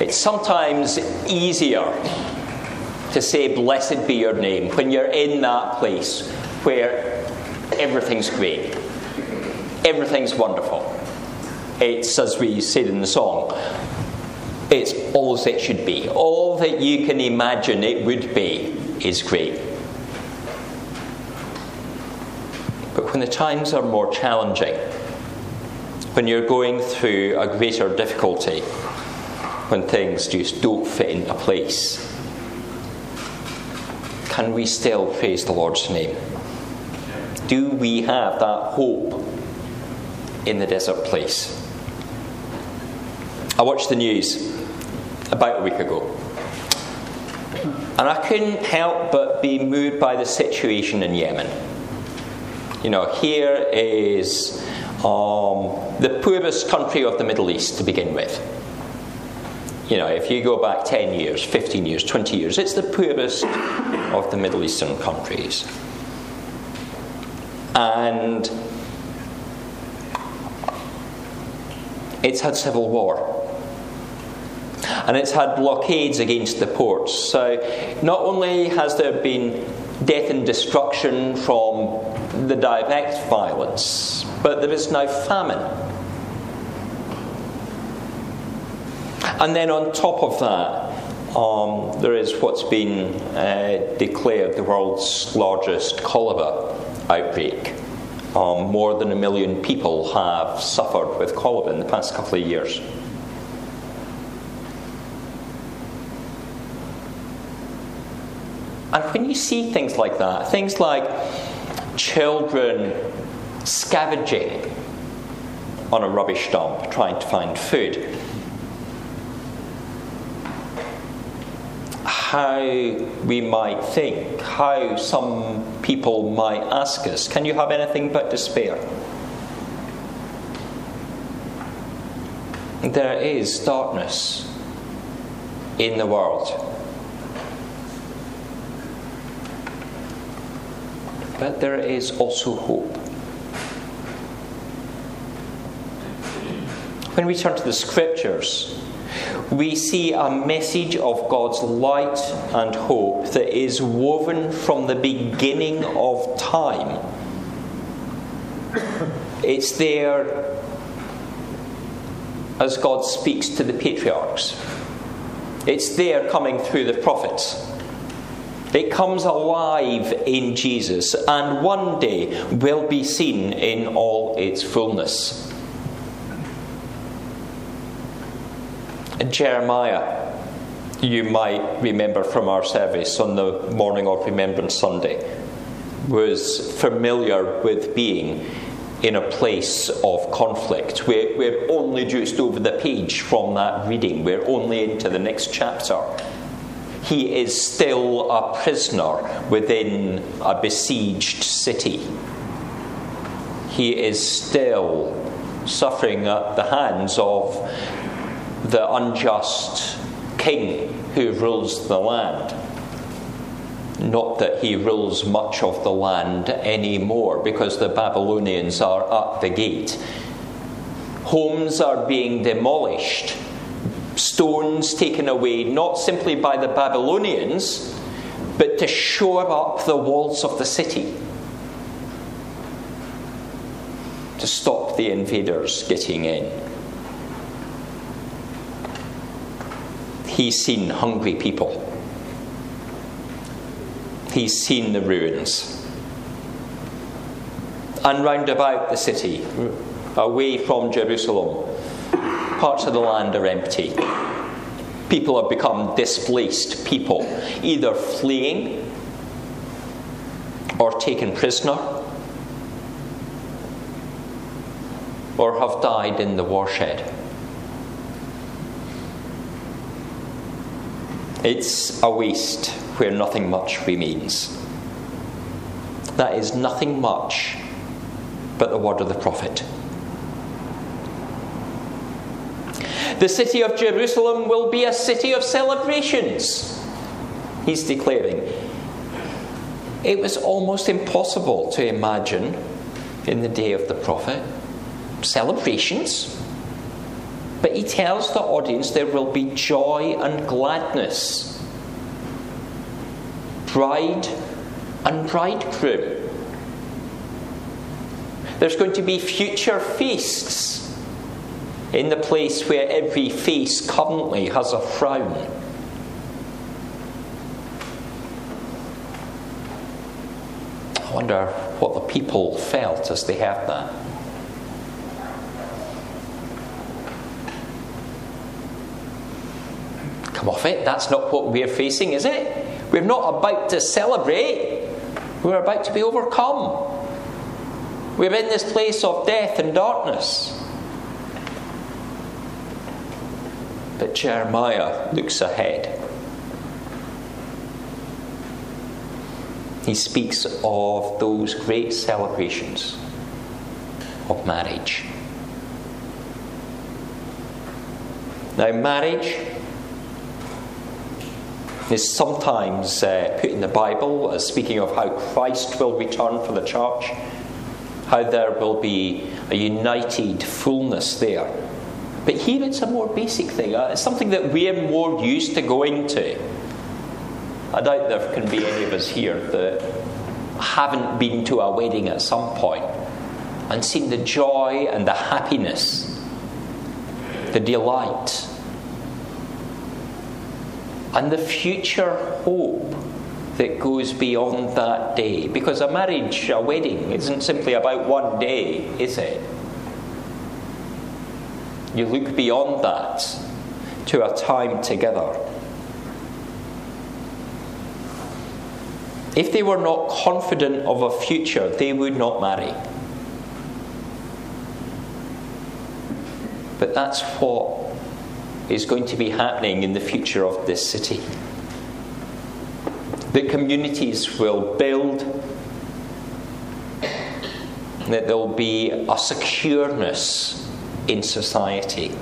It's sometimes easier to say, Blessed be your name, when you're in that place where everything's great, everything's wonderful. It's, as we said in the song, it's all as it should be. All that you can imagine it would be is great. But when the times are more challenging, when you're going through a greater difficulty, when things just don't fit into place, can we still praise the Lord's name? Do we have that hope in the desert place? I watched the news about a week ago. And I couldn't help but be moved by the situation in Yemen. You know, here is um, the poorest country of the Middle East to begin with. You know, if you go back 10 years, 15 years, 20 years, it's the poorest of the Middle Eastern countries. And it's had civil war. And it's had blockades against the ports. So not only has there been death and destruction from the direct violence, but there is now famine. And then on top of that, um, there is what's been uh, declared the world's largest cholera outbreak. Um, more than a million people have suffered with cholera in the past couple of years. And when you see things like that, things like children scavenging on a rubbish dump trying to find food, how we might think, how some people might ask us, Can you have anything but despair? There is darkness in the world. But there is also hope. When we turn to the scriptures, we see a message of God's light and hope that is woven from the beginning of time. It's there as God speaks to the patriarchs, it's there coming through the prophets. It comes alive in Jesus and one day will be seen in all its fullness. Jeremiah, you might remember from our service on the morning of Remembrance Sunday, was familiar with being in a place of conflict. We're, we're only just over the page from that reading, we're only into the next chapter. He is still a prisoner within a besieged city. He is still suffering at the hands of the unjust king who rules the land. Not that he rules much of the land anymore because the Babylonians are at the gate. Homes are being demolished, stones taken away, not simply by the Babylonians, but to shore up the walls of the city. To stop the invaders getting in. He's seen hungry people. He's seen the ruins. And round about the city, away from Jerusalem, parts of the land are empty. People have become displaced people, either fleeing or taken prisoner or have died in the warshed. It's a waste where nothing much remains. That is nothing much but the word of the prophet. The city of Jerusalem will be a city of celebrations, he's declaring. It was almost impossible to imagine in the day of the prophet celebrations. He tells the audience there will be joy and gladness. Bride and bridegroom. There's going to be future feasts in the place where every face currently has a frown. I wonder what the people felt as they heard that. Come off it, that's not what we're facing, is it? We're not about to celebrate, we're about to be overcome. We're in this place of death and darkness. But Jeremiah looks ahead. He speaks of those great celebrations of marriage. Now, marriage is sometimes uh, put in the Bible as speaking of how Christ will return for the church, how there will be a united fullness there. But here it's a more basic thing. Uh, it's something that we're more used to going to. I doubt there can be any of us here that haven't been to a wedding at some point and seen the joy and the happiness, the delight, and the future hope that goes beyond that day. Because a marriage, a wedding, isn't simply about one day, is it? You look beyond that to a time together If they were not confident of a future, they would not marry. But that's what is going to be happening in the future of this city. That communities will build, that there will be a secureness in society.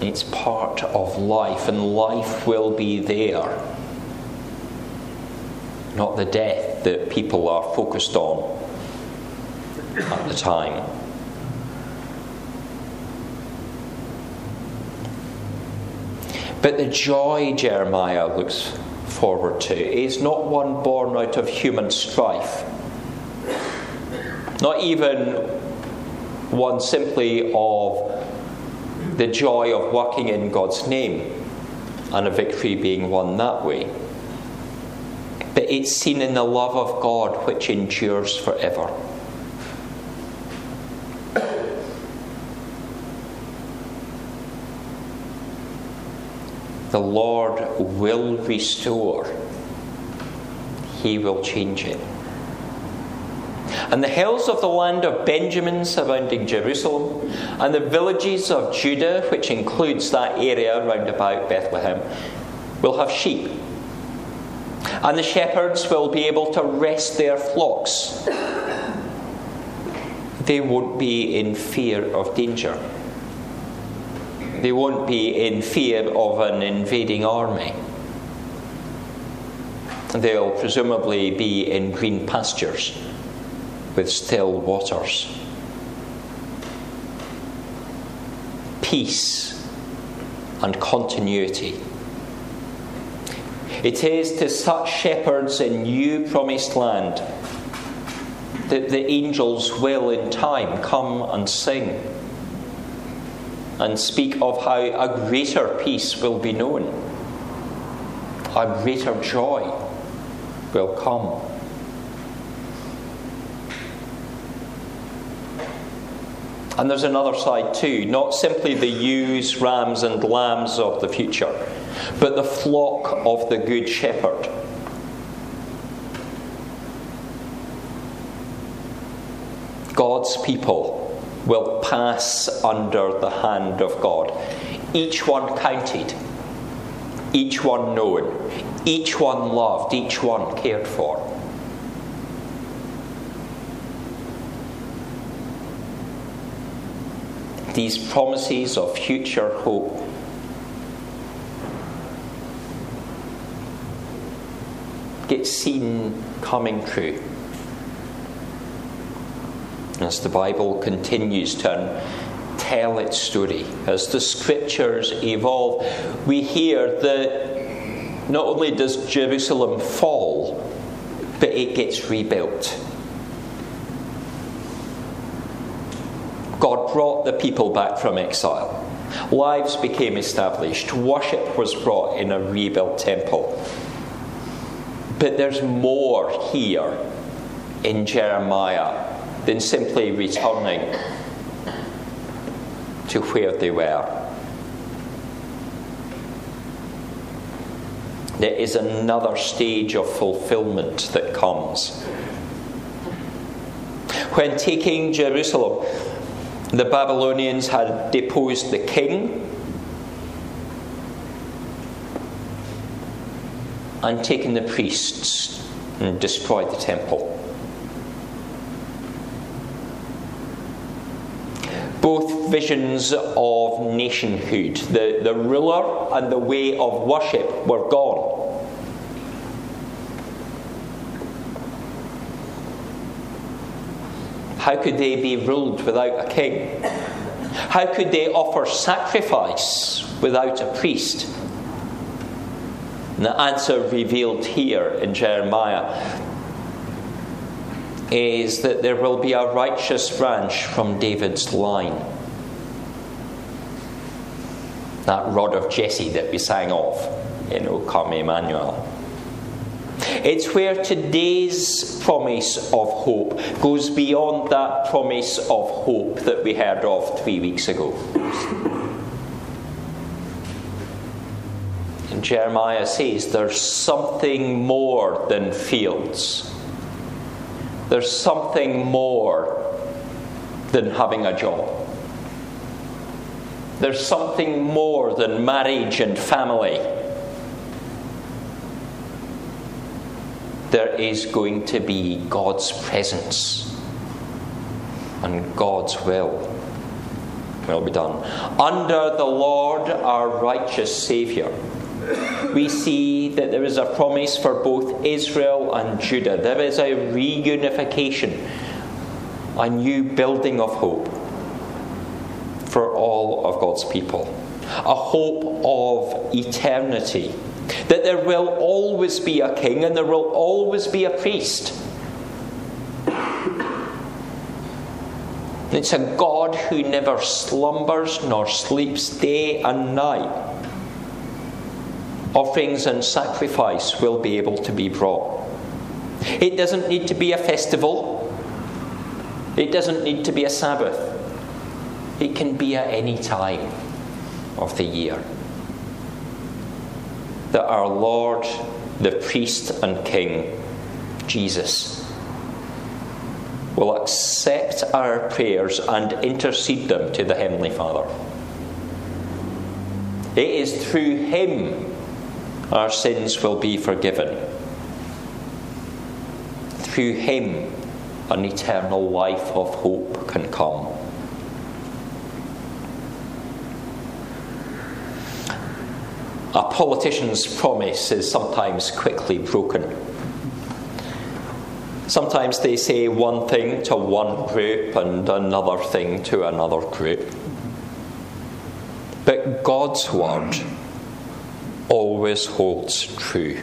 It's part of life, and life will be there. Not the death that people are focused on at the time. But the joy Jeremiah looks forward to is not one born out of human strife, not even one simply of the joy of working in God's name and a victory being won that way. But it's seen in the love of God which endures forever. The Lord will restore, He will change it. And the hills of the land of Benjamin surrounding Jerusalem, and the villages of Judah, which includes that area round about Bethlehem, will have sheep. And the shepherds will be able to rest their flocks. They won't be in fear of danger. They won't be in fear of an invading army. They'll presumably be in green pastures with still waters. Peace and continuity. It is to such shepherds in new promised land that the angels will in time come and sing and speak of how a greater peace will be known, a greater joy will come. And there's another side too, not simply the ewes, rams, and lambs of the future, but the flock of the Good Shepherd. God's people will pass under the hand of God, each one counted, each one known, each one loved, each one cared for. these promises of future hope. Get seen coming true. As the Bible continues to tell its story, as the scriptures evolve, we hear that not only does Jerusalem fall, but it gets rebuilt. God brought the people back from exile. Lives became established. Worship was brought in a rebuilt temple. But there's more here in Jeremiah than simply returning to where they were. There is another stage of fulfillment that comes. When taking Jerusalem, the Babylonians had deposed the king and taken the priests and destroyed the temple. Both visions of nationhood, the, the ruler and the way of worship, were gone. How could they be ruled without a king? How could they offer sacrifice without a priest? And the answer revealed here in Jeremiah is that there will be a righteous branch from David's line. That rod of Jesse that we sang of in O Come Emmanuel. It's where today's promise of hope goes beyond that promise of hope that we heard of three weeks ago. And Jeremiah says there's something more than fields. There's something more than having a job. There's something more than marriage and family. there is going to be God's presence and God's will will be done. Under the Lord, our righteous Saviour, we see that there is a promise for both Israel and Judah. There is a reunification, a new building of hope for all of God's people, a hope of eternity that there will always be a king and there will always be a priest. It's a God who never slumbers nor sleeps day and night. Offerings and sacrifice will be able to be brought. It doesn't need to be a festival, it doesn't need to be a Sabbath. It can be at any time of the year that our Lord, the priest and King, Jesus, will accept our prayers and intercede them to the Heavenly Father. It is through Him our sins will be forgiven. Through Him, an eternal life of hope can come. A politician's promise is sometimes quickly broken. Sometimes they say one thing to one group and another thing to another group. But God's word always holds true.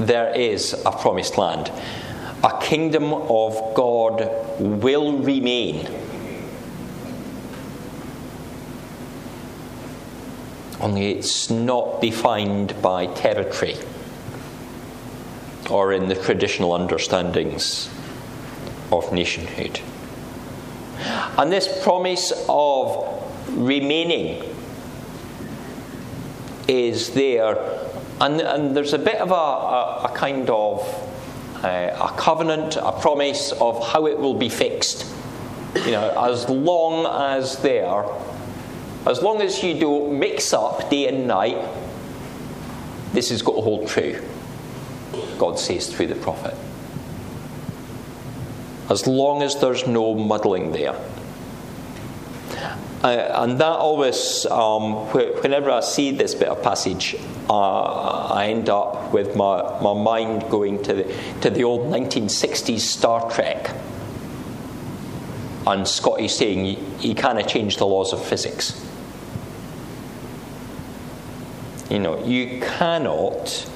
There is a promised land. A kingdom of God will remain only it's not defined by territory or in the traditional understandings of nationhood. And this promise of remaining is there, and, and there's a bit of a, a, a kind of uh, a covenant, a promise of how it will be fixed. You know, as long as there as long as you don't mix up day and night, this has got to hold true. God says through the prophet. As long as there's no muddling there. Uh, and that always, um, whenever I see this bit of passage, uh, I end up with my, my mind going to the, to the old 1960s Star Trek And Scotty saying you, you can't change the laws of physics. You know, you cannot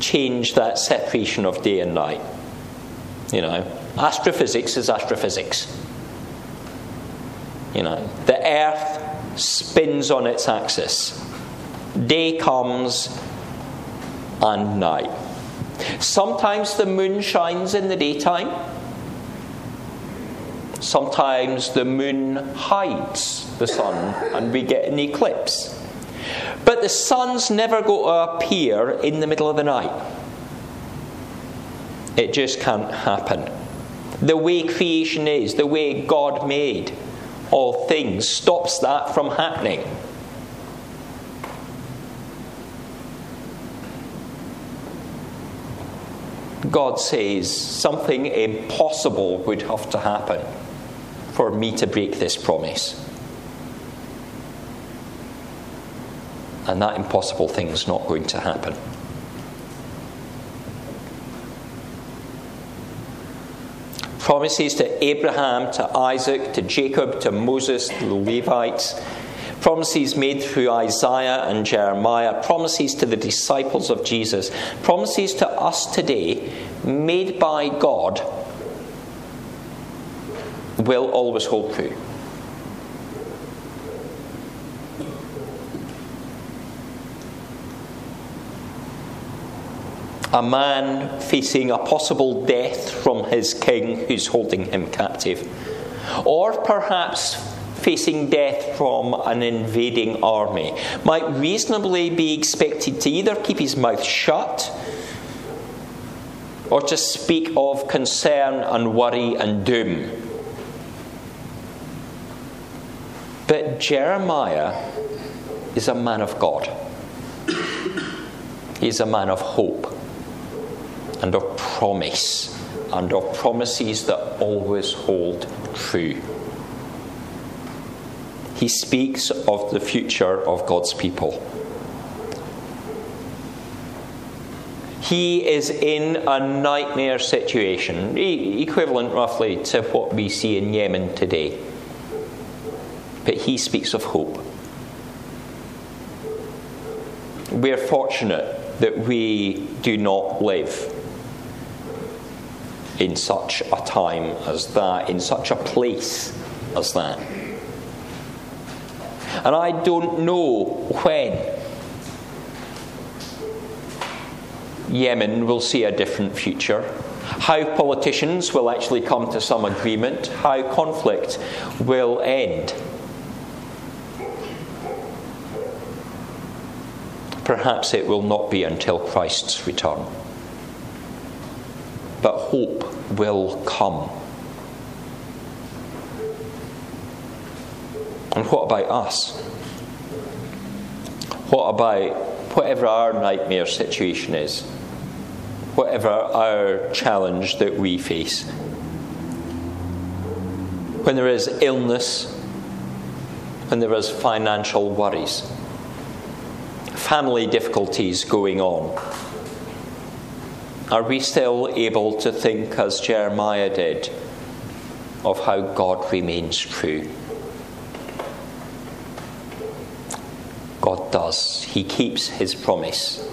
change that separation of day and night. You know, astrophysics is astrophysics. You know, the earth spins on its axis. Day comes and night. Sometimes the moon shines in the daytime. Sometimes the moon hides the sun and we get an eclipse. But the sun's never going to appear in the middle of the night. It just can't happen. The way creation is, the way God made all things, stops that from happening. God says something impossible would have to happen for me to break this promise. And that impossible thing is not going to happen. Promises to Abraham, to Isaac, to Jacob, to Moses, the Levites. Promises made through Isaiah and Jeremiah. Promises to the disciples of Jesus. Promises to us today, made by God, will always hold true. A man facing a possible death from his king who's holding him captive, or perhaps facing death from an invading army, might reasonably be expected to either keep his mouth shut or to speak of concern and worry and doom. But Jeremiah is a man of God. He's a man of hope and of promise, and of promises that always hold true. He speaks of the future of God's people. He is in a nightmare situation, equivalent roughly to what we see in Yemen today. But he speaks of hope. We're fortunate that we do not live in such a time as that, in such a place as that. And I don't know when Yemen will see a different future, how politicians will actually come to some agreement, how conflict will end. Perhaps it will not be until Christ's return but hope will come. And what about us? What about whatever our nightmare situation is? Whatever our challenge that we face? When there is illness, when there is financial worries, family difficulties going on, are we still able to think as Jeremiah did of how God remains true? God does. He keeps his promise.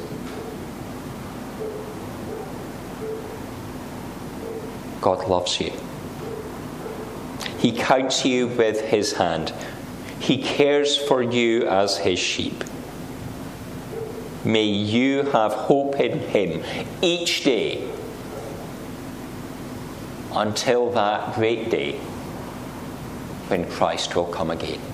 God loves you. He counts you with his hand. He cares for you as his sheep. May you have hope in Him each day until that great day when Christ will come again.